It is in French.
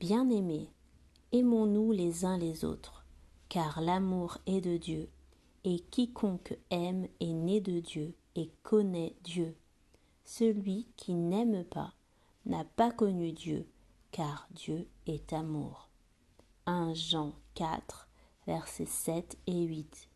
Bien-aimés, aimons-nous les uns les autres, car l'amour est de Dieu, et quiconque aime est né de Dieu et connaît Dieu. Celui qui n'aime pas n'a pas connu Dieu, car Dieu est amour. 1 Jean 4, versets 7 et 8.